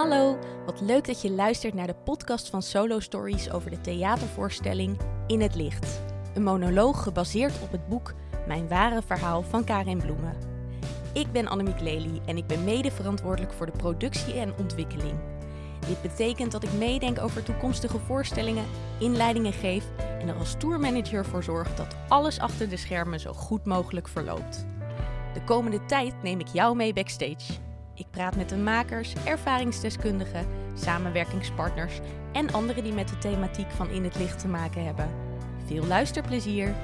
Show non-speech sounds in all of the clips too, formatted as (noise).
Hallo, wat leuk dat je luistert naar de podcast van Solo Stories over de theatervoorstelling In het Licht. Een monoloog gebaseerd op het boek Mijn ware verhaal van Karin Bloemen. Ik ben Annemiek Lely en ik ben mede verantwoordelijk voor de productie en ontwikkeling. Dit betekent dat ik meedenk over toekomstige voorstellingen, inleidingen geef en er als tourmanager voor zorg dat alles achter de schermen zo goed mogelijk verloopt. De komende tijd neem ik jou mee backstage. Ik praat met de makers, ervaringsdeskundigen, samenwerkingspartners en anderen die met de thematiek van In het Licht te maken hebben. Veel luisterplezier!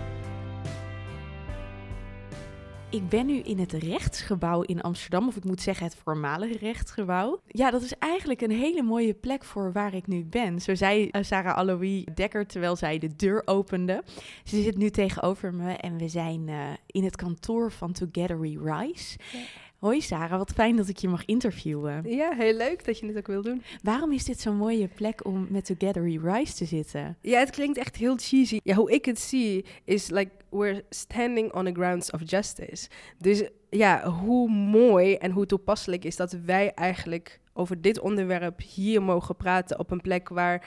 Ik ben nu in het rechtsgebouw in Amsterdam, of ik moet zeggen het voormalige rechtsgebouw. Ja, dat is eigenlijk een hele mooie plek voor waar ik nu ben. Zo zei uh, Sarah Alois Dekker terwijl zij de deur opende. Ze zit nu tegenover me en we zijn uh, in het kantoor van Together We Rise. Hoi Sarah, wat fijn dat ik je mag interviewen. Ja, heel leuk dat je dit ook wil doen. Waarom is dit zo'n mooie plek om met Together We Rise te zitten? Ja, het klinkt echt heel cheesy. Ja, hoe ik het zie is like we're standing on the grounds of justice. Dus ja, hoe mooi en hoe toepasselijk is dat wij eigenlijk over dit onderwerp hier mogen praten op een plek waar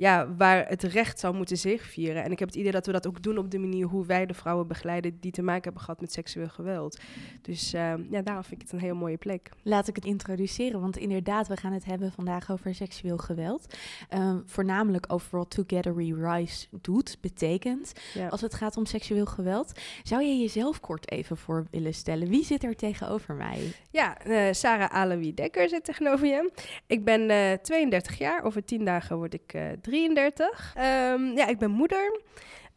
ja, waar het recht zou moeten vieren. En ik heb het idee dat we dat ook doen op de manier hoe wij de vrouwen begeleiden die te maken hebben gehad met seksueel geweld. Dus uh, ja, daarom vind ik het een heel mooie plek. Laat ik het introduceren, want inderdaad, we gaan het hebben vandaag over seksueel geweld. Uh, voornamelijk over wat Together We Rise doet, betekent, ja. als het gaat om seksueel geweld. Zou je jezelf kort even voor willen stellen? Wie zit er tegenover mij? Ja, uh, Sarah Alawi Dekker zit tegenover je. Ik ben 32 jaar, over 10 dagen word ik 33. Um, ja, ik ben moeder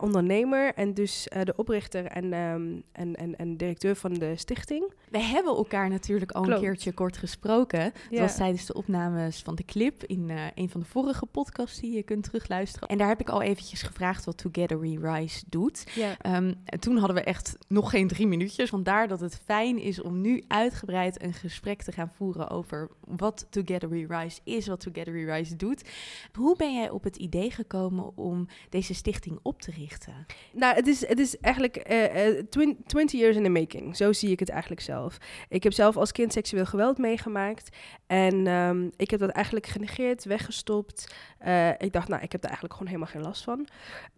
ondernemer en dus uh, de oprichter en, um, en, en, en directeur van de stichting. We hebben elkaar natuurlijk al Klopt. een keertje kort gesproken. Dat was tijdens de opnames van de clip in uh, een van de vorige podcasts die je kunt terugluisteren. En daar heb ik al eventjes gevraagd wat Together We Rise doet. Ja. Um, en toen hadden we echt nog geen drie minuutjes. Vandaar dat het fijn is om nu uitgebreid een gesprek te gaan voeren over wat Together We Rise is, wat Together We Rise doet. Hoe ben jij op het idee gekomen om deze stichting op te richten? Nou, het is, het is eigenlijk uh, uh, 20 years in the making. Zo zie ik het eigenlijk zelf. Ik heb zelf als kind seksueel geweld meegemaakt. En um, ik heb dat eigenlijk genegeerd, weggestopt. Uh, ik dacht, nou, ik heb er eigenlijk gewoon helemaal geen last van.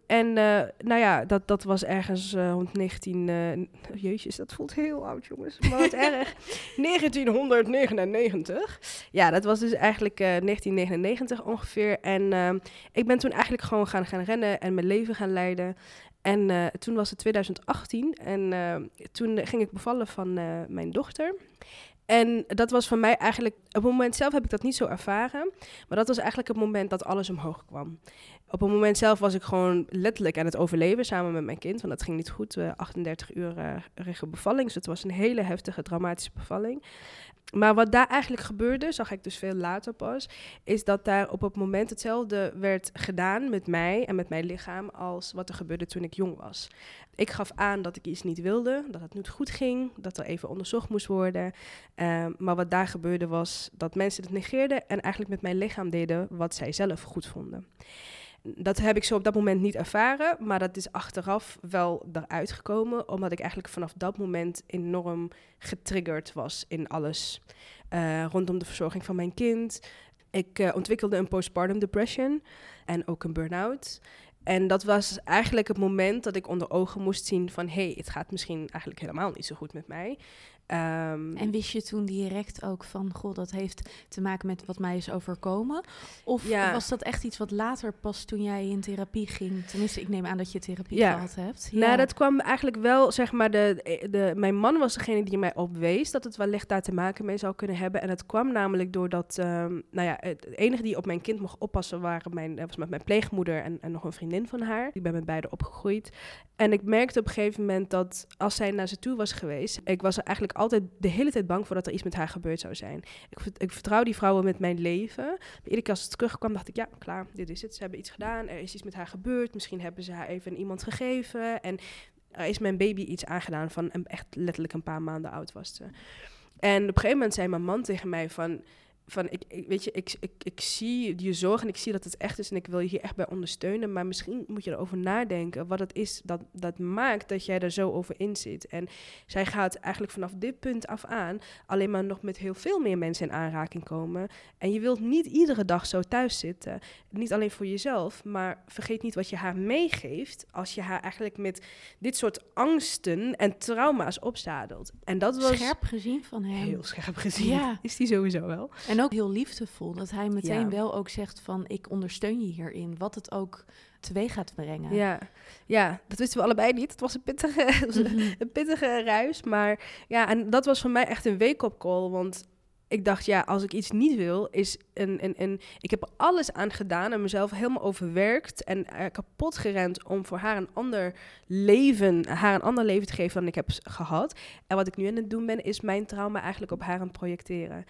En uh, nou ja, dat, dat was ergens uh, rond 19... Uh, jezus, dat voelt heel oud, jongens. Maar wat (laughs) erg. 1999. Ja, dat was dus eigenlijk 1999 ongeveer. En ehm, ik ben toen eigenlijk gewoon gaan, gaan rennen en mijn leven gaan leiden. En toen was het 2018 en toen ging ik bevallen van mijn dochter. En dat was voor mij eigenlijk, op het moment zelf heb ik dat niet zo ervaren, maar dat was eigenlijk het moment dat alles omhoog kwam. Op het moment zelf was ik gewoon letterlijk aan het overleven samen met mijn kind, want dat ging niet goed. Uh, 38 uur uh, bevalling, dus het was een hele heftige, dramatische bevalling. Maar wat daar eigenlijk gebeurde, zag ik dus veel later pas, is dat daar op het moment hetzelfde werd gedaan met mij en met mijn lichaam als wat er gebeurde toen ik jong was. Ik gaf aan dat ik iets niet wilde, dat het niet goed ging, dat er even onderzocht moest worden. Um, maar wat daar gebeurde was dat mensen het negeerden en eigenlijk met mijn lichaam deden wat zij zelf goed vonden dat heb ik zo op dat moment niet ervaren, maar dat is achteraf wel eruit gekomen, omdat ik eigenlijk vanaf dat moment enorm getriggerd was in alles uh, rondom de verzorging van mijn kind. Ik uh, ontwikkelde een postpartum depression en ook een burn-out. En dat was eigenlijk het moment dat ik onder ogen moest zien van... hé, hey, het gaat misschien eigenlijk helemaal niet zo goed met mij. Um, en wist je toen direct ook van, goh, dat heeft te maken met wat mij is overkomen? Of ja. was dat echt iets wat later pas toen jij in therapie ging? Tenminste, ik neem aan dat je therapie ja. gehad hebt. Nou, ja. Nou, dat kwam eigenlijk wel, zeg maar, de, de, mijn man was degene die mij opwees dat het wellicht daar te maken mee zou kunnen hebben. En het kwam namelijk doordat, um, nou ja, het enige die op mijn kind mocht oppassen waren mijn, was met mijn pleegmoeder en, en nog een vriendin van haar. Ik ben met beide opgegroeid. En ik merkte op een gegeven moment dat als zij naar ze toe was geweest, ik was er eigenlijk altijd de hele tijd bang voor dat er iets met haar gebeurd zou zijn. Ik, ik vertrouw die vrouwen met mijn leven. Iedere keer als het terugkwam, dacht ik, ja, klaar, dit is het. Ze hebben iets gedaan, er is iets met haar gebeurd. Misschien hebben ze haar even iemand gegeven. En er is mijn baby iets aangedaan van echt letterlijk een paar maanden oud was ze. En op een gegeven moment zei mijn man tegen mij van van ik, ik, weet je, ik, ik, ik zie je zorg en ik zie dat het echt is en ik wil je hier echt bij ondersteunen. Maar misschien moet je erover nadenken wat het is dat, dat maakt dat jij er zo over in zit. En zij gaat eigenlijk vanaf dit punt af aan alleen maar nog met heel veel meer mensen in aanraking komen. En je wilt niet iedere dag zo thuis zitten. Niet alleen voor jezelf, maar vergeet niet wat je haar meegeeft als je haar eigenlijk met dit soort angsten en trauma's opzadelt. En dat was scherp gezien van hem. Heel scherp gezien. Ja. Is die sowieso wel. En ook heel liefdevol. Dat hij meteen wel ook zegt van ik ondersteun je hierin. Wat het ook teweeg gaat brengen. Ja, ja dat wisten we allebei niet. Het was een pittige, (laughs) mhm. een pittige ruis. Maar ja, en dat was voor mij echt een wake-up call. Want ik dacht, ja, als ik iets niet wil, is een, een, een. Ik heb er alles aan gedaan en mezelf helemaal overwerkt en uh, kapot gerend om voor haar een ander leven, haar een ander leven te geven dan ik heb gehad. En wat ik nu aan het doen ben, is mijn trauma eigenlijk op haar aan het projecteren.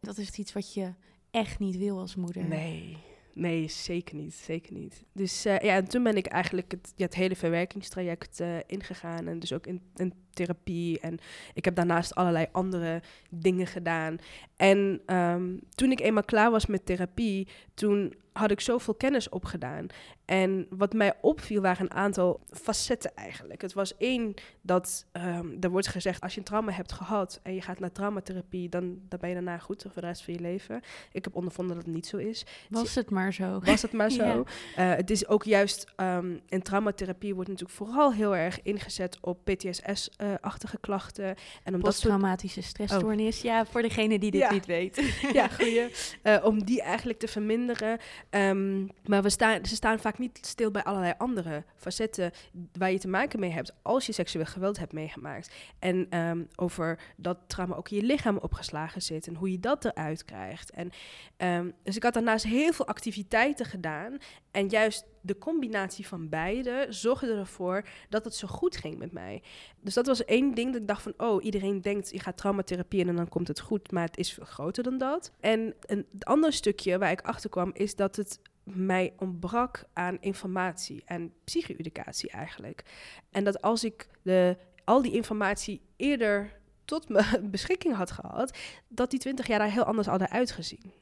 Dat is iets wat je echt niet wil als moeder. Nee. Nee, zeker niet. Zeker niet. Dus uh, ja, en toen ben ik eigenlijk het, ja, het hele verwerkingstraject uh, ingegaan. En dus ook in, in, therapie. En ik heb daarnaast allerlei andere dingen gedaan. En um, toen ik eenmaal klaar was met therapie, toen had ik zoveel kennis opgedaan. En wat mij opviel waren een aantal facetten eigenlijk. Het was één dat um, er wordt gezegd: als je een trauma hebt gehad en je gaat naar traumatherapie, dan, dan ben je daarna goed voor de rest van je leven. Ik heb ondervonden dat het niet zo is. Was het maar zo? Was het maar (laughs) zo? ja. uh, het is ook juist um, in traumatherapie wordt natuurlijk vooral heel erg ingezet op PTSS-achtige uh, klachten. En om Posttraumatische stressstoornis. Oh. Ja, voor degene die dit ja. niet weet. (laughs) ja, goeie. Uh, om die eigenlijk te verminderen. Um, maar we staan, ze staan vaak niet stil bij allerlei andere facetten waar je te maken mee hebt als je seksueel geweld hebt meegemaakt. En um, over dat trauma ook in je lichaam opgeslagen zit en hoe je dat eruit krijgt. En, um, dus ik had daarnaast heel veel activiteiten gedaan. En juist de combinatie van beide zorgde ervoor dat het zo goed ging met mij. Dus dat was één ding dat ik dacht van, oh, iedereen denkt je gaat traumatherapie en dan komt het goed, maar het is veel groter dan dat. En een ander stukje waar ik achter kwam is dat het mij ontbrak aan informatie en psycho-educatie eigenlijk. En dat als ik de, al die informatie eerder tot mijn (laughs) beschikking had gehad, dat die twintig jaar daar heel anders hadden uitgezien.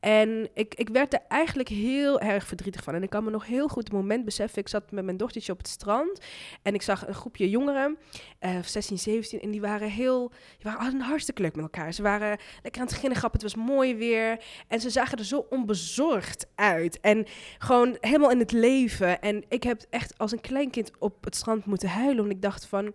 En ik, ik werd er eigenlijk heel erg verdrietig van. En ik kan me nog heel goed het moment beseffen. Ik zat met mijn dochtertje op het strand. En ik zag een groepje jongeren, uh, 16, 17. En die waren heel. Die waren hartstikke leuk met elkaar. Ze waren lekker aan het beginnen grappen. Het was mooi weer. En ze zagen er zo onbezorgd uit. En gewoon helemaal in het leven. En ik heb echt als een kleinkind op het strand moeten huilen. Want ik dacht van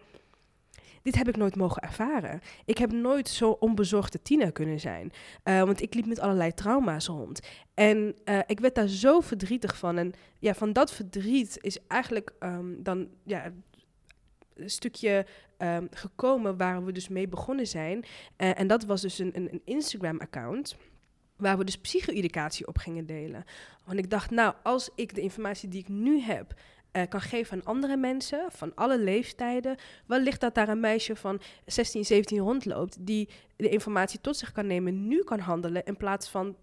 dit heb ik nooit mogen ervaren. Ik heb nooit zo onbezorgde tiener kunnen zijn. Uh, want ik liep met allerlei trauma's rond. En uh, ik werd daar zo verdrietig van. En ja, van dat verdriet is eigenlijk um, dan ja, een stukje um, gekomen waar we dus mee begonnen zijn. Uh, en dat was dus een, een, een Instagram-account waar we dus psycho-educatie op gingen delen. Want ik dacht, nou, als ik de informatie die ik nu heb uh, kan geven aan andere mensen van alle leeftijden. Wellicht dat daar een meisje van 16, 17 rondloopt die de informatie tot zich kan nemen, nu kan handelen in plaats van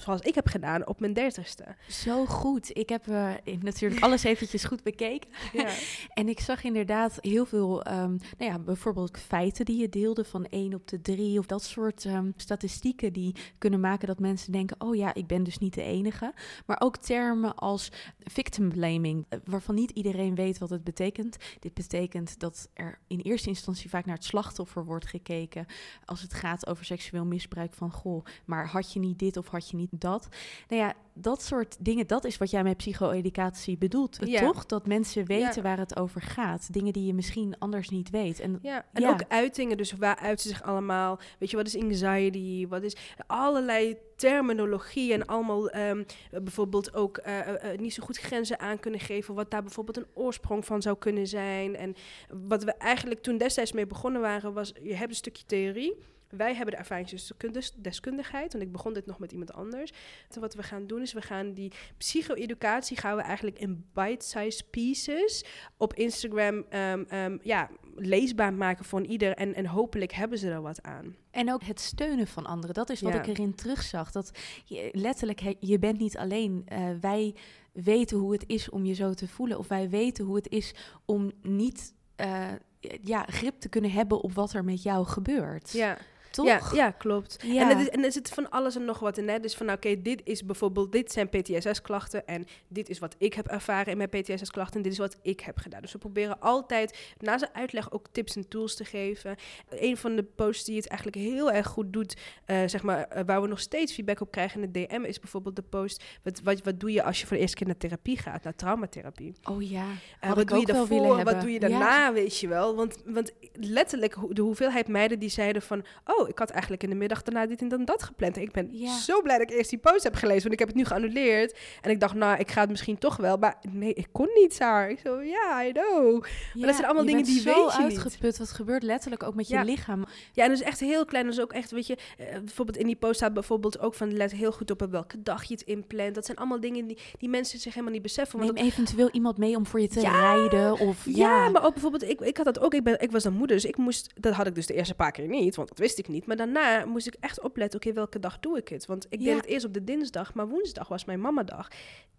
zoals ik heb gedaan op mijn dertigste. Zo goed. Ik heb uh, natuurlijk alles eventjes goed bekeken. Ja. (laughs) en ik zag inderdaad heel veel, um, nou ja, bijvoorbeeld feiten die je deelde van 1 op de 3 of dat soort um, statistieken die kunnen maken dat mensen denken, oh ja, ik ben dus niet de enige. Maar ook termen als victim blaming, eh, waarvan niet iedereen weet wat het betekent. Dit betekent dat er in eerste instantie vaak naar het slachtoffer wordt gekeken als het gaat over seksueel misbruik van, goh, maar had je niet dit of had je niet dat. Nou ja, dat soort dingen, dat is wat jij met psycho-educatie bedoelt, ja. toch? Dat mensen weten ja. waar het over gaat. Dingen die je misschien anders niet weet. En, ja, en ook uitingen, dus waar uiten zich allemaal? Weet je, wat is anxiety? Wat is allerlei terminologie en allemaal um, bijvoorbeeld ook uh, uh, niet zo goed grenzen aan kunnen geven. Wat daar bijvoorbeeld een oorsprong van zou kunnen zijn. En wat we eigenlijk toen destijds mee begonnen waren, was je hebt een stukje theorie. Wij hebben de ervaringsdeskundigheid, want ik begon dit nog met iemand anders. En wat we gaan doen is, we gaan die psycho-educatie gaan we eigenlijk in bite-sized pieces op Instagram um, um, ja, leesbaar maken voor ieder. En, en hopelijk hebben ze er wat aan. En ook het steunen van anderen, dat is wat ja. ik erin terugzag. Dat je, letterlijk, je bent niet alleen. Uh, wij weten hoe het is om je zo te voelen. Of wij weten hoe het is om niet... Uh, ja, grip te kunnen hebben op wat er met jou gebeurt. Ja, toch? Ja, ja klopt. Ja. En, het is, en er zit van alles en nog wat in. Hè? Dus van, oké, dit is bijvoorbeeld, dit zijn PTSS-klachten en dit is wat ik heb ervaren in mijn PTSS-klachten en dit is wat ik heb gedaan. Dus we proberen altijd na zijn uitleg ook tips en tools te geven. Een van de posts die het eigenlijk heel erg goed doet, eh, zeg maar, eh, waar we nog steeds feedback op krijgen in de DM, is bijvoorbeeld de post, wat, wat, wat doe je als je voor de eerste keer naar therapie gaat, naar traumatherapie? Oh ja. Uh, wat doe je daarvoor? Wat doe je Ja. daarna, weet je wel? Want, want letterlijk, de hoeveelheid meiden die zeiden van... oh, ik had eigenlijk in de middag daarna dit en dan dat gepland. En ik ben Ja. zo blij dat ik eerst die post heb gelezen... want ik heb het nu geannuleerd. En ik dacht, nou, ik ga het misschien toch wel. Maar nee, ik kon niet, Saar. Ik zo, ja, I know. Ja, dat zijn allemaal dingen die weet je niet. uitgeput. Wat gebeurt letterlijk ook met je Ja. lichaam. Ja, en dat is echt heel klein. Dat is ook echt, weet je... eh, bijvoorbeeld in die post staat bijvoorbeeld ook van... let heel goed op op welke dag je het inplant. Dat zijn allemaal dingen die, die mensen zich helemaal niet beseffen. Want Neem eventueel iemand mee om voor je te rijden. Of, Ja, ja, maar ook bijvoorbeeld, ik, ik had dat ook. Ik, ben, ik was dan moeder, dus ik moest, dat had ik dus de eerste paar keer niet, want dat wist ik niet. Maar daarna moest ik echt opletten, oké, welke dag doe ik het? Want ik Ja. deed het eerst op de dinsdag, maar woensdag was mijn mamadag.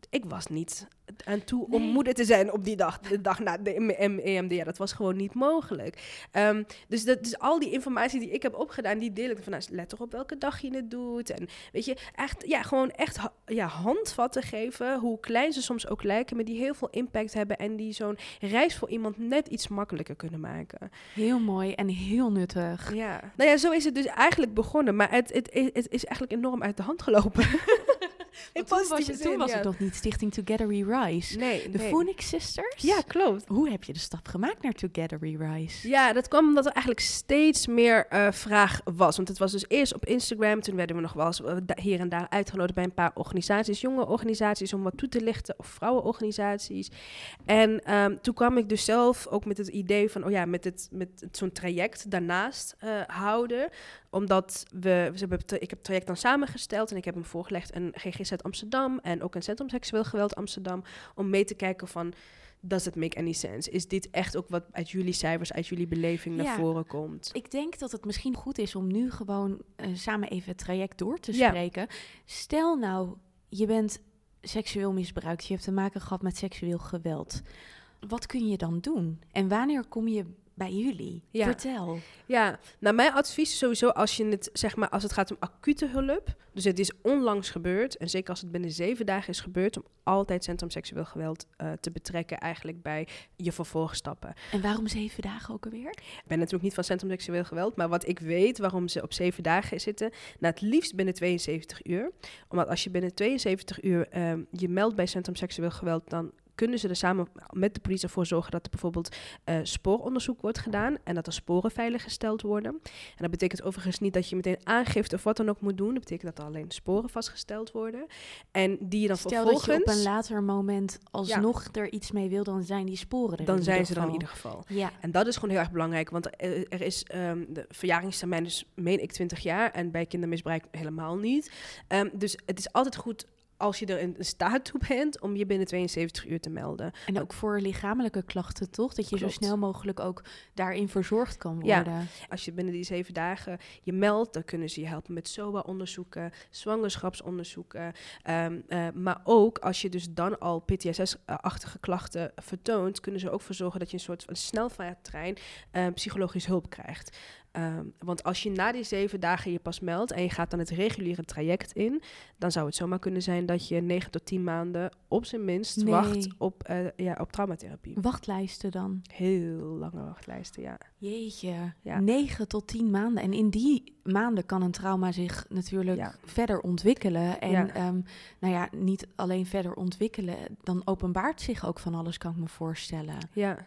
Ik was niet aan toe om moeder te zijn op die dag, de dag na de M- EMD. Ja, dat was gewoon niet mogelijk. Ehm, dus, dat, dus al die informatie die ik heb opgedaan, die deel ik van, nou, let toch op welke dag je het doet. En weet je, echt, ja, gewoon echt ja, handvatten geven, hoe klein ze soms ook lijken, maar die heel veel impact hebben en die zo'n reis voor iemand net iets makkelijker kunnen maken. heel mooi en heel nuttig. Ja. Nou ja, zo is het dus eigenlijk begonnen, maar het, het, het is eigenlijk enorm uit de hand gelopen. (laughs) Toen was, positieve je, toen zin, was ja. het nog niet Stichting Together We Rise. Nee, De nee. Phoenix Sisters? Ja, klopt. Hoe heb je de stap gemaakt naar Together We Rise? Ja, dat kwam omdat er eigenlijk steeds meer eh, vraag was. Want het was dus eerst op Instagram. Toen werden we nog wel eens eh, hier en daar uitgenodigd bij een paar organisaties. Jonge organisaties om wat toe te lichten. Of vrouwenorganisaties. En ehm, toen kwam ik dus zelf ook met het idee van... Oh ja, met, het, met zo'n traject daarnaast eh, houden. Omdat we... we hebben, ik heb het traject dan samengesteld. En ik heb hem voorgelegd aan GGZ Amsterdam. En ook een Centrum Seksueel Geweld Amsterdam. Om mee te kijken van... Does it make any sense? Is dit echt ook wat uit jullie cijfers, uit jullie beleving naar voren komt? Ik denk dat het misschien goed is om nu gewoon eh, samen even het traject door te Ja. spreken. Stel nou, je bent seksueel misbruikt, je hebt te maken gehad met seksueel geweld. Wat kun je dan doen? En wanneer kom je bij jullie? Ja. Vertel. Ja, nou mijn advies is sowieso als je het zeg maar als het gaat om acute hulp, dus het is onlangs gebeurd en zeker als het binnen zeven dagen is gebeurd, om altijd Centrum Seksueel Geweld eh, te betrekken eigenlijk bij je vervolgstappen. En waarom zeven dagen ook alweer? Ik ben natuurlijk niet van Centrum Seksueel Geweld, maar wat ik weet waarom ze op zeven dagen zitten, nou het liefst binnen 72 uur, omdat als je binnen 72 uur ehm, je meldt bij Centrum Seksueel Geweld, dan kunnen ze er samen met de politie ervoor zorgen dat er bijvoorbeeld eh, spooronderzoek wordt gedaan en dat er sporen veiliggesteld worden. En dat betekent overigens niet dat je meteen aangifte of wat dan ook moet doen. Dat betekent dat er alleen sporen vastgesteld worden. En die je dan Stel vervolgens... dat je op een later moment alsnog er iets mee wil, dan zijn die sporen er dan zijn ze er in ieder geval. Ja, En dat is gewoon heel erg belangrijk, want er, er is ehm, de verjaringstermijn is, meen ik, 20 jaar en bij kindermisbruik helemaal niet. Ehm, dus het is altijd goed als je er in staat toe bent om je binnen 72 uur te melden. en ook voor lichamelijke klachten toch? Dat je Klopt. zo snel mogelijk ook daarin verzorgd kan Ja. worden. Als je binnen die zeven dagen je meldt, dan kunnen ze je helpen met SOA-onderzoeken, zwangerschapsonderzoeken. Ehm, eh, maar ook als je dus dan al PTSS-achtige klachten vertoont, kunnen ze ook voor zorgen dat je een soort van snelvaarttrein eh, psychologisch hulp krijgt. Ehm, want als je na die zeven dagen je pas meldt en je gaat dan het reguliere traject in, dan zou het zomaar kunnen zijn dat je 9 tot 10 maanden op zijn minst Nee. wacht op, eh, ja, op traumatherapie. Wachtlijsten dan? Heel lange wachtlijsten, ja. Jeetje, Ja. 9 tot 10 maanden. En in die maanden kan een trauma zich natuurlijk Ja. verder ontwikkelen. En Ja. ehm, nou ja, niet alleen verder ontwikkelen, dan openbaart zich ook van alles, kan ik me voorstellen. Ja.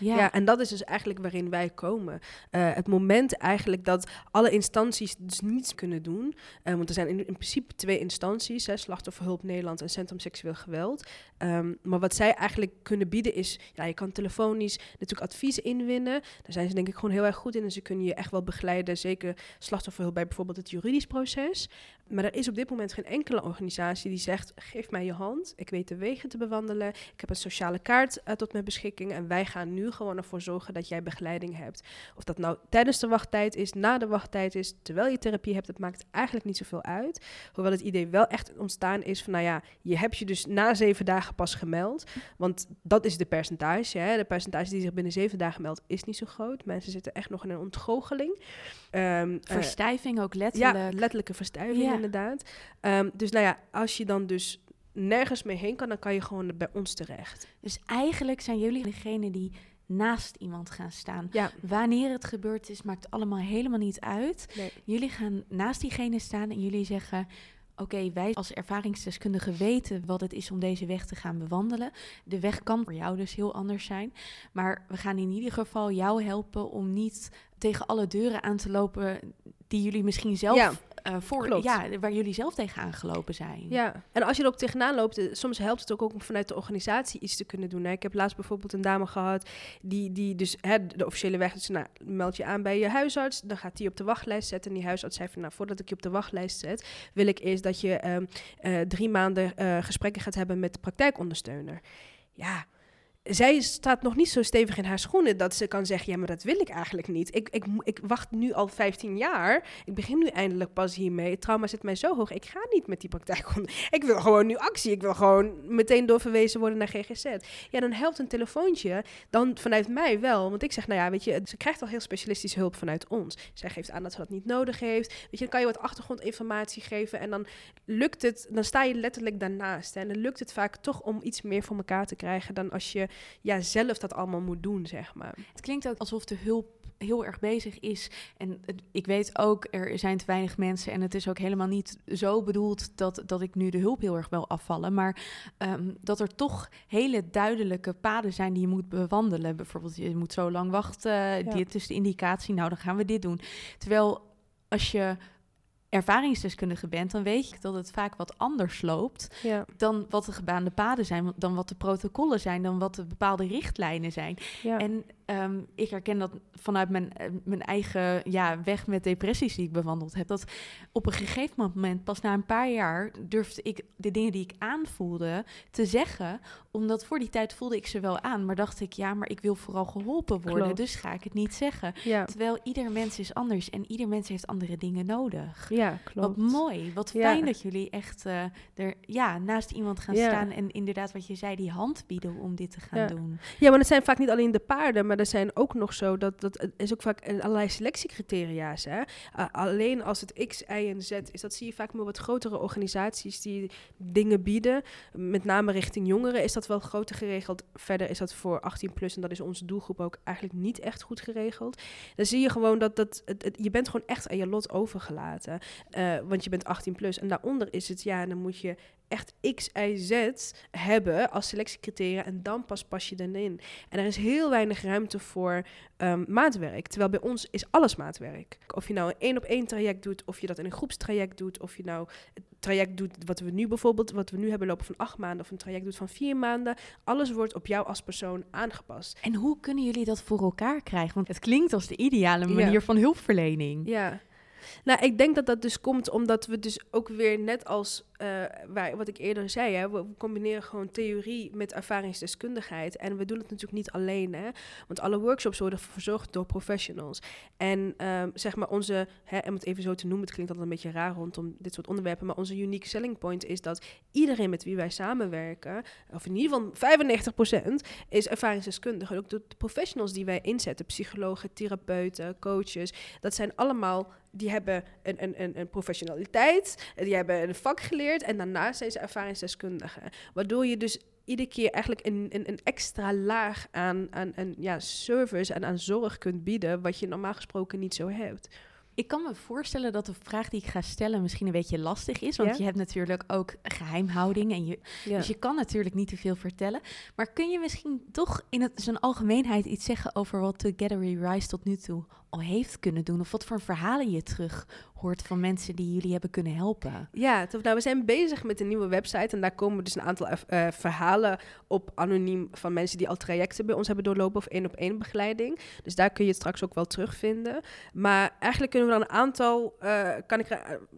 Ja, en dat is dus eigenlijk waarin wij komen. Eh, het moment eigenlijk dat alle instanties dus niets kunnen doen. eh, want er zijn in, in principe twee instanties, hè, Slachtofferhulp Nederland en Centrum Seksueel Geweld. Ehm, maar wat zij eigenlijk kunnen bieden is, ja, je kan telefonisch natuurlijk advies inwinnen. Daar zijn ze denk ik gewoon heel erg goed in en ze kunnen je echt wel begeleiden. Zeker slachtofferhulp bij bijvoorbeeld het juridisch proces. Maar er is op dit moment geen enkele organisatie die zegt: geef mij je hand, ik weet de wegen te bewandelen, ik heb een sociale kaart eh, tot mijn beschikking en wij gaan nu gewoon ervoor zorgen dat jij begeleiding hebt. Of dat nou tijdens de wachttijd is, na de wachttijd is, terwijl je therapie hebt, het maakt eigenlijk niet zoveel uit. Hoewel het idee wel echt ontstaan is van, nou ja, je hebt je dus na zeven dagen pas gemeld. Want dat is de percentage. Hè? De percentage die zich binnen zeven dagen meldt, is niet zo groot. Mensen zitten echt nog in een ontgoocheling. Um, Verstijving ook letterlijk. Ja, letterlijke verstijving inderdaad. Um, dus nou ja, als je dan dus nergens mee heen kan, dan kan je gewoon bij ons terecht. Dus eigenlijk zijn jullie degene die naast iemand gaan staan. Ja. Wanneer het gebeurd is, maakt allemaal helemaal niet uit. Jullie gaan naast diegene staan en jullie zeggen: Oké, wij als ervaringsdeskundigen weten wat het is om deze weg te gaan bewandelen. De weg kan voor jou dus heel anders zijn. Maar we gaan in ieder geval jou helpen om niet tegen alle deuren aan te lopen die jullie misschien zelf uh, voor, ja, waar jullie zelf tegenaan gelopen zijn. Ja, en als je er ook tegenaan loopt, eh, soms helpt het ook, ook om vanuit de organisatie iets te kunnen doen. Hè. Ik heb laatst bijvoorbeeld een dame gehad die, die dus hè, de officiële weg, dus nou, meld je aan bij je huisarts, dan gaat die op de wachtlijst zetten. En die huisarts zei van, nou, voordat ik je op de wachtlijst zet, wil ik eerst dat je um, uh, drie maanden uh, gesprekken gaat hebben met de praktijkondersteuner. Ja, zij staat nog niet zo stevig in haar schoenen dat ze kan zeggen: Ja, maar dat wil ik eigenlijk niet. Ik, ik, ik wacht nu al 15 jaar. Ik begin nu eindelijk pas hiermee. Het trauma zit mij zo hoog. Ik ga niet met die praktijk. (laughs) Ik wil gewoon nu actie. Ik wil gewoon meteen doorverwezen worden naar GGZ. Ja, dan helpt een telefoontje dan vanuit mij wel. Want ik zeg: Nou ja, weet je, ze krijgt al heel specialistische hulp vanuit ons. Zij geeft aan dat ze dat niet nodig heeft. Weet je, dan kan je wat achtergrondinformatie geven. En dan lukt het, dan sta je letterlijk daarnaast. En dan lukt het vaak toch om iets meer voor elkaar te krijgen dan als je ja, zelf dat allemaal moet doen, zeg maar. Het klinkt ook alsof de hulp heel erg bezig is. En ik weet ook, er zijn te weinig mensen. En het is ook helemaal niet zo bedoeld dat, dat ik nu de hulp heel erg wil afvallen. Maar um, dat er toch hele duidelijke paden zijn die je moet bewandelen. Bijvoorbeeld, je moet zo lang wachten. Ja. Dit is de indicatie. Nou, dan gaan we dit doen. Terwijl als je ervaringsdeskundige bent, dan weet je dat het vaak wat anders loopt ja. dan wat de gebaande paden zijn, dan wat de protocollen zijn, dan wat de bepaalde richtlijnen zijn. Ja. En um, ik herken dat vanuit mijn, eh, mijn eigen ja, weg met depressies die ik bewandeld heb. Dat op een gegeven moment, pas na een paar jaar, durfde ik de dingen die ik aanvoelde te zeggen. Omdat voor die tijd voelde ik ze wel aan. Maar dacht ik, ja, maar ik wil vooral geholpen worden. Dus ga ik het niet zeggen. Ja. Terwijl ieder mens is anders en ieder mens heeft andere dingen nodig. Ja, klopt. Wat mooi. Wat fijn dat jullie echt uh, er ja, naast iemand gaan staan. En inderdaad, wat je zei, die hand bieden om dit te gaan doen. Ja, maar het zijn vaak niet alleen de paarden, maar er zijn ook nog zo dat dat is ook vaak allerlei selectiecriteria's. Hè? Alleen als het X, Y en Z is, dat zie je vaak met wat grotere organisaties die dingen bieden. Met name richting jongeren is dat wel groter geregeld. Verder is dat voor 18 plus en dat is onze doelgroep ook eigenlijk niet echt goed geregeld. Dan zie je gewoon dat, dat het, je bent gewoon echt aan je lot overgelaten. Uh, want je bent 18 plus. En daaronder is het, ja, dan moet je echt X, Y, Z hebben als selectiecriteria en dan pas pas je erin. En er is heel weinig ruimte voor um, maatwerk. Terwijl bij ons is alles maatwerk. Of je nou een één op één traject doet, of je dat in een groepstraject doet, of je nou het traject doet wat we nu bijvoorbeeld, wat we nu hebben lopen van acht maanden, of een traject doet van vier maanden. Alles wordt op jou als persoon aangepast. En hoe kunnen jullie dat voor elkaar krijgen? Want het klinkt als de ideale manier van hulpverlening. Ja. Nou, ik denk dat dat dus komt omdat we dus ook weer net als uh, waar, wat ik eerder zei, hè, we, combineren gewoon theorie met ervaringsdeskundigheid. En we doen het natuurlijk niet alleen, hè, want alle workshops worden verzorgd door professionals. En um, zeg maar onze, hè, om het even zo te noemen, het klinkt altijd een beetje raar rondom dit soort onderwerpen, maar onze unique selling point is dat iedereen met wie wij samenwerken, of in ieder geval 95%, is ervaringsdeskundig. Ook de professionals die wij inzetten, psychologen, therapeuten, coaches, dat zijn allemaal die hebben een, een, een, een professionaliteit, die hebben een vak geleerd en daarnaast zijn ze ervaringsdeskundigen. Waardoor je dus iedere keer eigenlijk een, een, een extra laag aan, aan, aan ja, service en aan zorg kunt bieden, wat je normaal gesproken niet zo hebt. Ik kan me voorstellen dat de vraag die ik ga stellen misschien een beetje lastig is. Want je hebt natuurlijk ook geheimhouding. En je, Dus je kan natuurlijk niet te veel vertellen. Maar kun je misschien toch in het, zijn algemeenheid iets zeggen over wat Together We Rise tot nu toe al heeft kunnen doen? Of wat voor verhalen je terug hoort van mensen die jullie hebben kunnen helpen? Ja, tof. Nou, we zijn bezig met een nieuwe website. En daar komen dus een aantal uh, verhalen op anoniem van mensen die al trajecten bij ons hebben doorlopen of één op één begeleiding. Dus daar kun je het straks ook wel terugvinden. Maar eigenlijk kunnen we dan een aantal, uh, kan ik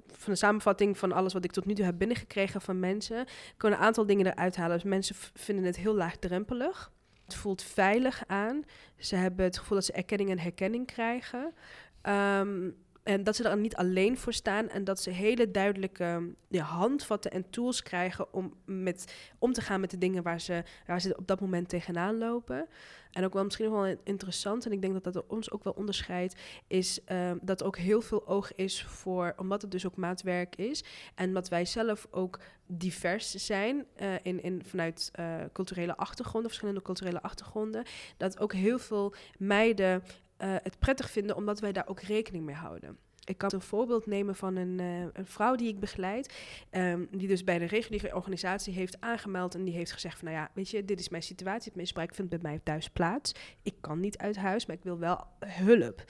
van de samenvatting van alles wat ik tot nu toe heb binnengekregen van mensen, kunnen een aantal dingen eruit halen. Dus mensen vinden het heel laagdrempelig. Het voelt veilig aan. Ze hebben het gevoel dat ze erkenning en herkenning krijgen. Ehm, en dat ze er niet alleen voor staan en dat ze hele duidelijke ja, handvatten en tools krijgen om met, om te gaan met de dingen waar ze, waar ze op dat moment tegenaan lopen. En ook wel misschien wel interessant, en ik denk dat dat ons ook wel onderscheidt, is uh, dat ook heel veel oog is voor, omdat het dus ook maatwerk is, en dat wij zelf ook divers zijn uh, in, in, vanuit uh, culturele achtergronden, verschillende culturele achtergronden, dat ook heel veel meiden uh, het prettig vinden, omdat wij daar ook rekening mee houden. Ik kan een voorbeeld nemen van een, uh, een vrouw die ik begeleid, um, die dus bij de reguliere organisatie heeft aangemeld en die heeft gezegd van, nou ja, weet je, dit is mijn situatie, het misbruik vindt bij mij thuis plaats. Ik kan niet uit huis, maar ik wil wel hulp.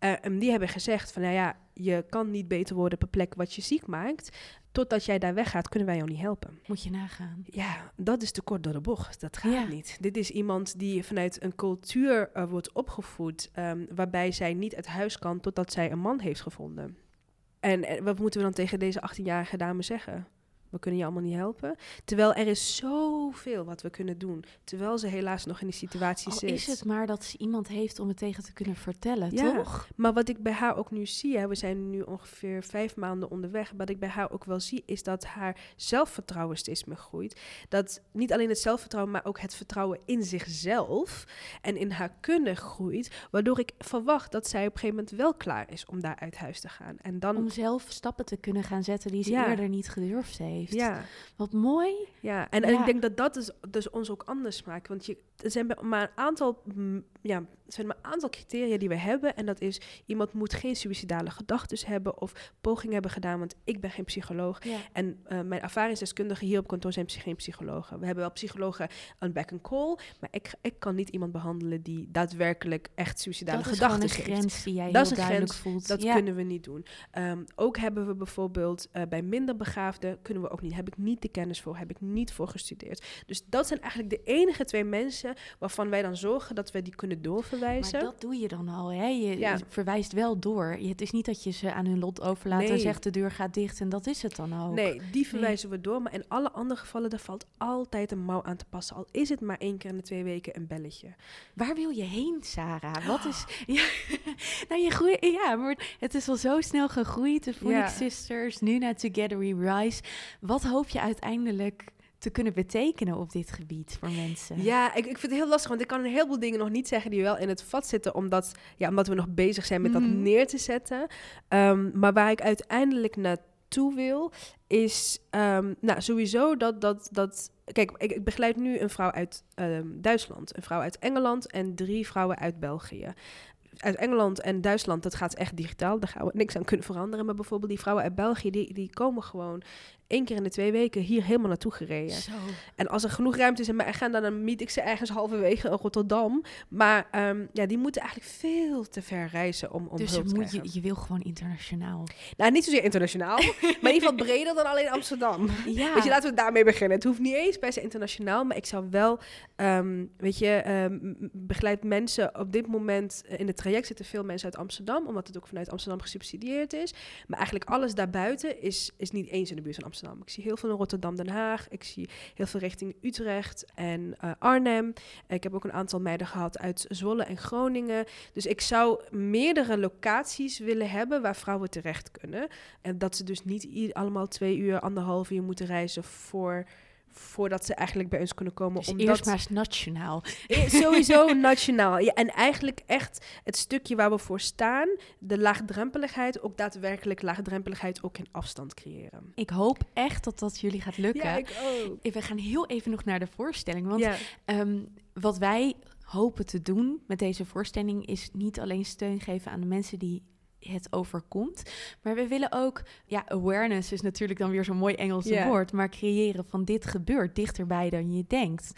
Uh, en die hebben gezegd van, nou ja, je kan niet beter worden per plek wat je ziek maakt. Totdat jij daar weggaat, kunnen wij jou niet helpen. Moet je nagaan. Ja, dat is te kort door de bocht. Dat gaat ja. niet. Dit is iemand die vanuit een cultuur uh, wordt opgevoed, um, waarbij zij niet uit huis kan totdat zij een man heeft gevonden. En, en wat moeten we dan tegen deze 18-jarige dame zeggen? We kunnen je allemaal niet helpen. Terwijl er is zoveel wat we kunnen doen. Terwijl ze helaas nog in die situatie zit. is het maar dat ze iemand heeft om het tegen te kunnen vertellen, ja, toch? Maar wat ik bij haar ook nu zie, hè, we zijn nu ongeveer vijf maanden onderweg. Wat ik bij haar ook wel zie, is dat haar zelfvertrouwen steeds meer groeit. Dat niet alleen het zelfvertrouwen, maar ook het vertrouwen in zichzelf en in haar kunnen groeit. Waardoor ik verwacht dat zij op een gegeven moment wel klaar is om daar uit huis te gaan. En dan... Om zelf stappen te kunnen gaan zetten die ze ja. eerder niet gedurfd heeft. Ja. Wat mooi. Ja, en, en ik denk dat dat dus, dus ons ook anders maakt. Want je, er zijn maar een aantal, ja, er zijn maar een aantal criteria die we hebben. En dat is, iemand moet geen suicidale gedachten hebben of pogingen hebben gedaan. Want ik ben geen psycholoog. Ja. En uh, mijn ervaringsdeskundigen hier op kantoor zijn geen psychologen. We hebben wel psychologen aan back and call. Maar ik, ik kan niet iemand behandelen die daadwerkelijk echt suicidale gedachten heeft. Dat is een grens die jij dat heel duidelijk grens, voelt. Dat ja. kunnen we niet doen. Um, ook hebben we bijvoorbeeld uh, bij minder begaafden, kunnen we ook niet. Heb ik niet de kennis voor, heb ik niet voor gestudeerd. Dus dat zijn eigenlijk de enige twee mensen waarvan wij dan zorgen dat we die kunnen doorverwijzen. Maar dat doe je dan al, hè? Je, ja. verwijst wel door. Het is niet dat je ze aan hun lot overlaat Nee. en zegt de deur gaat dicht en dat is het dan ook. Nee, die verwijzen we door. Maar in alle andere gevallen, daar valt altijd een mouw aan te passen. Al is het maar één keer in de twee weken een belletje. Waar wil je heen, Sarah? Wat is... (laughs) Ja, nou, je groeit... Ja, maar het is al zo snel gegroeid. De Phoenix Ja. Sisters, nu naar Together We Rise. Wat hoop je uiteindelijk te kunnen betekenen op dit gebied voor mensen? Ja, ik, ik vind het heel lastig, want ik kan een heleboel dingen nog niet zeggen die wel in het vat zitten, omdat, ja, omdat we nog bezig zijn met dat Mhm. neer te zetten. Ehm, maar waar ik uiteindelijk naartoe wil, is ehm, nou, sowieso dat, dat, dat. Kijk, ik, ik begeleid nu een vrouw uit ehm, Duitsland, een vrouw uit Engeland en drie vrouwen uit België. Uit Engeland en Duitsland, dat gaat echt digitaal. Daar gaan we niks aan kunnen veranderen. Maar bijvoorbeeld die vrouwen uit België, die, die komen gewoon één keer in de twee weken hier helemaal naartoe gereden. Zo. En als er genoeg ruimte is in mijn agenda, dan meet ik ze ergens halverwege in Rotterdam. Maar ehm, ja, die moeten eigenlijk veel te ver reizen om, om dus hulp te moet krijgen. je, je wil gewoon internationaal. Nou, niet zozeer internationaal, (laughs) maar in ieder geval breder dan alleen Amsterdam. Ja. Weet je, laten we daarmee beginnen. Het hoeft niet eens per se internationaal, maar ik zou wel, ehm, weet je, ehm, begeleid mensen op dit moment eh, in het traject zitten veel mensen uit Amsterdam, omdat het ook vanuit Amsterdam gesubsidieerd is. Maar eigenlijk alles daarbuiten is, is niet eens in de buurt van Amsterdam. Ik zie heel veel in Rotterdam, Den Haag. Ik zie heel veel richting Utrecht en eh, Arnhem. Ik heb ook een aantal meiden gehad uit Zwolle en Groningen. Dus ik zou meerdere locaties willen hebben waar vrouwen terecht kunnen. En dat ze dus niet allemaal twee uur, anderhalf uur moeten reizen voor, voordat ze eigenlijk bij ons kunnen komen. Dus omdat... eerst maar eens nationaal. Eh, Sowieso (laughs) nationaal. Ja, en eigenlijk echt het stukje waar we voor staan, de laagdrempeligheid, ook daadwerkelijk laagdrempeligheid ook in afstand creëren. Ik hoop echt dat dat jullie gaat lukken. Ja, ik ook. We gaan heel even nog naar de voorstelling. Want Ja. Ehm, wat wij hopen te doen met deze voorstelling is niet alleen steun geven aan de mensen die het overkomt, maar we willen ook, ja, awareness is natuurlijk dan weer zo'n mooi Engels Ja. woord, maar creëren van dit gebeurt dichterbij dan je denkt.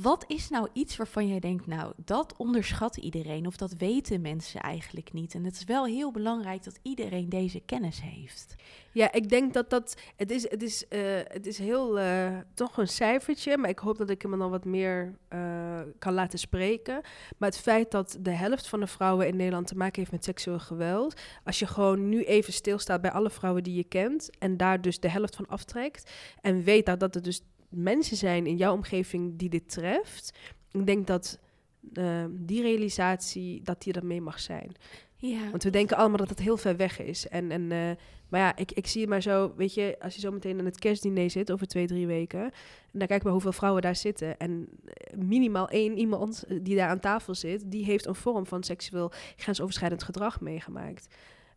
Wat is nou iets waarvan jij denkt, nou, dat onderschat iedereen of dat weten mensen eigenlijk niet? En het is wel heel belangrijk dat iedereen deze kennis heeft. Ja, ik denk dat dat. Het is, het is, eh, het is heel. eh, toch een cijfertje, maar ik hoop dat ik hem dan wat meer eh, kan laten spreken. Maar het feit dat de helft van de vrouwen in Nederland te maken heeft met seksueel geweld. Als je gewoon nu even stilstaat bij alle vrouwen die je kent. en daar dus de helft van aftrekt. en weet dat, er dus mensen zijn in jouw omgeving die dit treft. ik denk dat uh, die realisatie, dat die er mee mag zijn. Ja. Want we denken allemaal dat het heel ver weg is. En, en, uh, maar ja, ik, ik zie het maar zo, weet je, als je zo meteen aan het kerstdiner zit over twee, drie weken. En dan kijk maar hoeveel vrouwen daar zitten. En eh, minimaal één iemand die daar aan tafel zit, die heeft een vorm van seksueel grensoverschrijdend gedrag meegemaakt.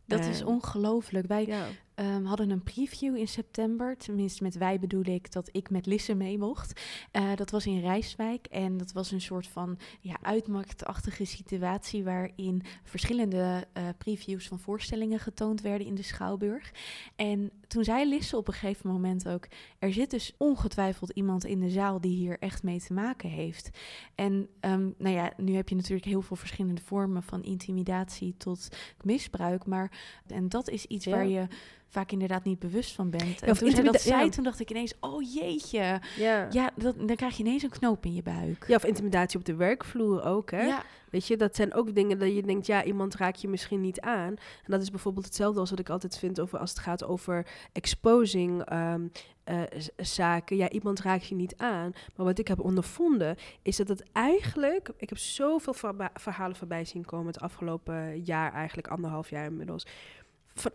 Dat is ongelooflijk. Wij ja. Um, hadden een preview in september. Tenminste, met wij bedoel ik dat ik met Lisse mee mocht. Uh, dat was in Rijswijk. En dat was een soort van ja, uitmarktachtige situatie. waarin verschillende uh, previews van voorstellingen getoond werden in de Schouwburg. En toen zei Lisse op een gegeven moment ook: Er zit dus ongetwijfeld iemand in de zaal die hier echt mee te maken heeft. En um, nou ja, nu heb je natuurlijk heel veel verschillende vormen van intimidatie tot misbruik. Maar en dat is iets ja. waar je vaak inderdaad niet bewust van bent. En ja, toen zij dat zei, toen dacht ik ineens, oh jeetje. Ja, ja dat, dan krijg je ineens een knoop in je buik. Ja, of intimidatie op de werkvloer ook, hè? Ja. Weet je, dat zijn ook dingen dat je denkt, ja, iemand raakt je misschien niet aan. En dat is bijvoorbeeld hetzelfde als wat ik altijd vind over als het gaat over exposing um, uh, zaken. Ja, iemand raakt je niet aan. Maar wat ik heb ondervonden, is dat het eigenlijk... Ik heb zoveel verhalen voorbij zien komen het afgelopen jaar, eigenlijk anderhalf jaar inmiddels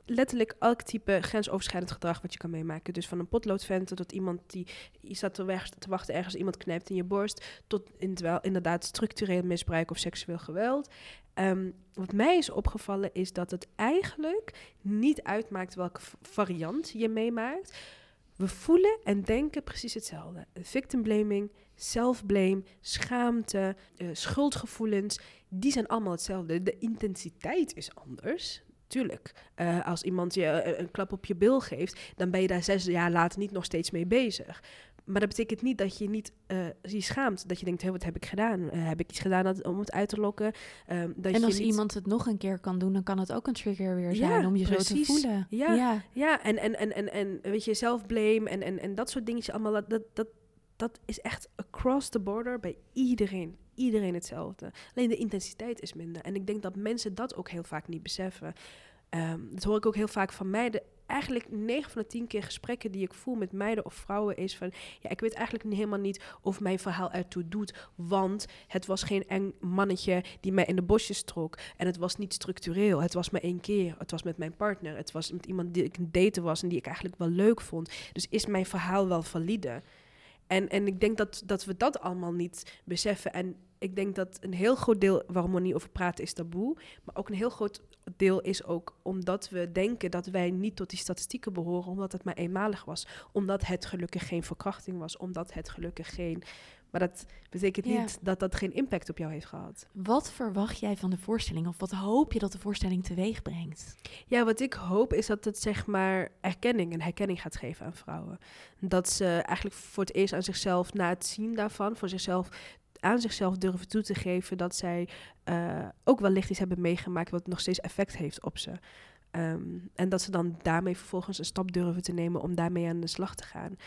letterlijk elk type grensoverschrijdend gedrag wat je kan meemaken. Dus van een potloodventer tot iemand die je staat te, te wachten ergens iemand knijpt in je borst, tot in, wel inderdaad structureel misbruik of seksueel geweld. Um, wat mij is opgevallen is dat het eigenlijk niet uitmaakt welke variant je meemaakt. We voelen en denken precies hetzelfde. Victim blaming, self-blame, schaamte, uh, schuldgevoelens, die zijn allemaal hetzelfde. De intensiteit is anders. Tuurlijk, uh, als iemand je uh, een klap op je bil geeft, dan ben je daar zes jaar later niet nog steeds mee bezig. Maar dat betekent niet dat je niet uh, je schaamt. Dat je denkt, hey, wat heb ik gedaan? heb ik iets gedaan dat, om het uit te lokken? Ehm, dat en als niet... iemand het nog een keer kan doen, dan kan het ook een trigger weer zijn ja, om je precies. zo te voelen. Ja, ja. ja. En, en, en, en, en weet je, zelfblame en, en, en dat soort dingetjes allemaal, dat, dat, dat is echt across the border bij iedereen. Iedereen hetzelfde. Alleen de intensiteit is minder. En ik denk dat mensen dat ook heel vaak niet beseffen. Um, dat hoor ik ook heel vaak van meiden. Eigenlijk 9 van de 10 keer gesprekken die ik voel met meiden of vrouwen is van... Ja, ik weet eigenlijk helemaal niet of mijn verhaal ertoe doet. Want het was geen eng mannetje die mij in de bosjes trok. En het was niet structureel. Het was maar één keer. Het was met mijn partner. Het was met iemand die ik een daten was en die ik eigenlijk wel leuk vond. Dus is mijn verhaal wel valide? En, en ik denk dat, dat we dat allemaal niet beseffen. En ik denk dat een heel groot deel waarom we niet over praten is taboe. Maar ook een heel groot deel is ook omdat we denken dat wij niet tot die statistieken behoren, omdat het maar eenmalig was. Omdat het gelukkig geen verkrachting was. Omdat het gelukkig geen. Maar dat betekent niet dat dat geen impact op jou heeft gehad. Wat verwacht jij van de voorstelling? Of wat hoop je dat de voorstelling teweeg brengt? Ja, wat ik hoop is dat het zeg maar erkenning en herkenning gaat geven aan vrouwen. Dat ze eigenlijk voor het eerst aan zichzelf, na het zien daarvan, voor zichzelf aan zichzelf durven toe te geven dat zij uh, ook wellicht iets hebben meegemaakt wat nog steeds effect heeft op ze. Um, en dat ze dan daarmee vervolgens een stap durven te nemen om daarmee aan de slag te gaan.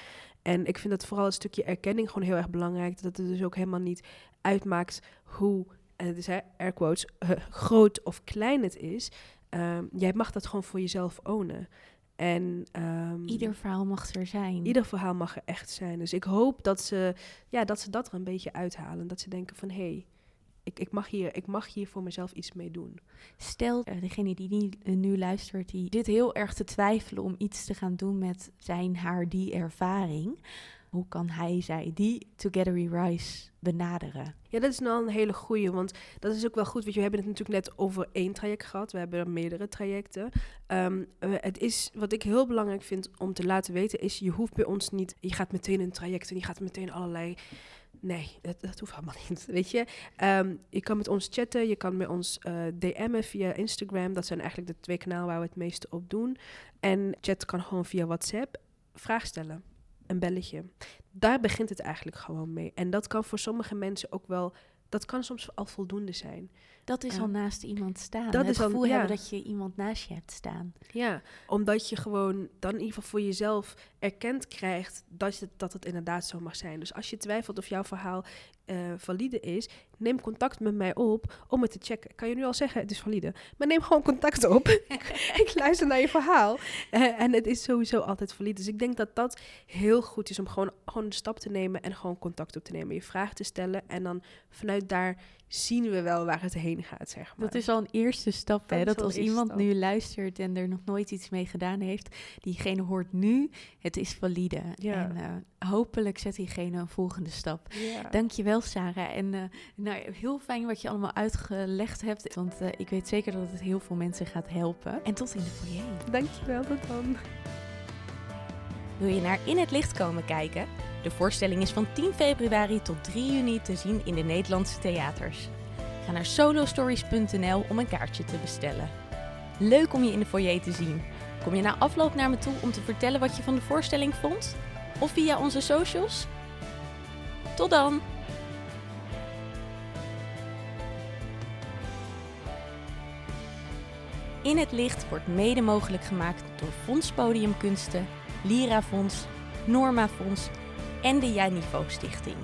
En ik vind dat vooral een stukje erkenning gewoon heel erg belangrijk. Dat het dus ook helemaal niet uitmaakt hoe, en het is air quotes, uh, (laughs) groot of klein het is. Um, jij mag dat gewoon voor jezelf ownen. En, um, ieder verhaal mag er zijn. Ieder verhaal mag er echt zijn. Dus ik hoop dat ze, ja, dat, ze dat er een beetje uithalen. Dat ze denken van, hé, hey, ik, ik, mag hier, ik mag hier voor mezelf iets mee doen. Stel, uh, degene die nu luistert, die zit heel erg te twijfelen om iets te gaan doen met zijn, haar, die ervaring. Hoe kan hij, zij, die Together We Rise benaderen? Ja, dat is nou een hele goeie, want dat is ook wel goed. Want we hebben het natuurlijk net over één traject gehad. We hebben er meerdere trajecten. Um, het is, wat ik heel belangrijk vind om te laten weten, is je hoeft bij ons niet, je gaat meteen een traject en je gaat meteen allerlei Nee, dat, hoeft allemaal niet. (laughs) Weet je, um, je kan met ons chatten, je kan met ons uh, DM'en via Instagram. Dat zijn eigenlijk de twee kanalen waar we het meeste op doen. En chat kan gewoon via WhatsApp. Vraag stellen, een belletje. Daar begint het eigenlijk gewoon mee. En dat kan voor sommige mensen ook wel, dat kan soms al voldoende zijn. Dat is Ja. al naast iemand staan. Dat het is al- gevoel ja. hebben dat je iemand naast je hebt staan. Ja, omdat je gewoon dan in ieder geval voor jezelf erkend krijgt dat het, dat het inderdaad zo mag zijn. Dus als je twijfelt of jouw verhaal eh, valide is, neem contact met mij op om het te checken. Ik kan je nu al zeggen, het is valide. Maar neem gewoon contact op. (laughs) ik luister naar je verhaal. Eh, en het is sowieso altijd valide. Dus ik denk dat dat heel goed is om gewoon, gewoon de stap te nemen en gewoon contact op te nemen. Je vraag te stellen en dan vanuit daar zien we wel waar het heen gaat, zeg maar. Dat is al een eerste stap. Dat hè? Dat al een als iemand stap. nu luistert en er nog nooit iets mee gedaan heeft, diegene hoort nu, het is valide. Ja. En eh, hopelijk zet diegene een volgende stap. Ja. Dankjewel Sarah. En eh, nou, heel fijn wat je allemaal uitgelegd hebt. Want eh, ik weet zeker dat het heel veel mensen gaat helpen. En tot in de foyer. Dankjewel, tot dan. Wil je naar In het Licht komen kijken? De voorstelling is van 10 februari tot 3 juni te zien in de Nederlandse theaters. Ga naar solostories.nl om een kaartje te bestellen. Leuk om je in de foyer te zien. Kom je na afloop naar me toe om te vertellen wat je van de voorstelling vond? Of via onze socials? Tot dan! In het Licht wordt mede mogelijk gemaakt door Fonds Podiumkunsten, Lira Fonds, Norma Fonds en de Janivo Stichting.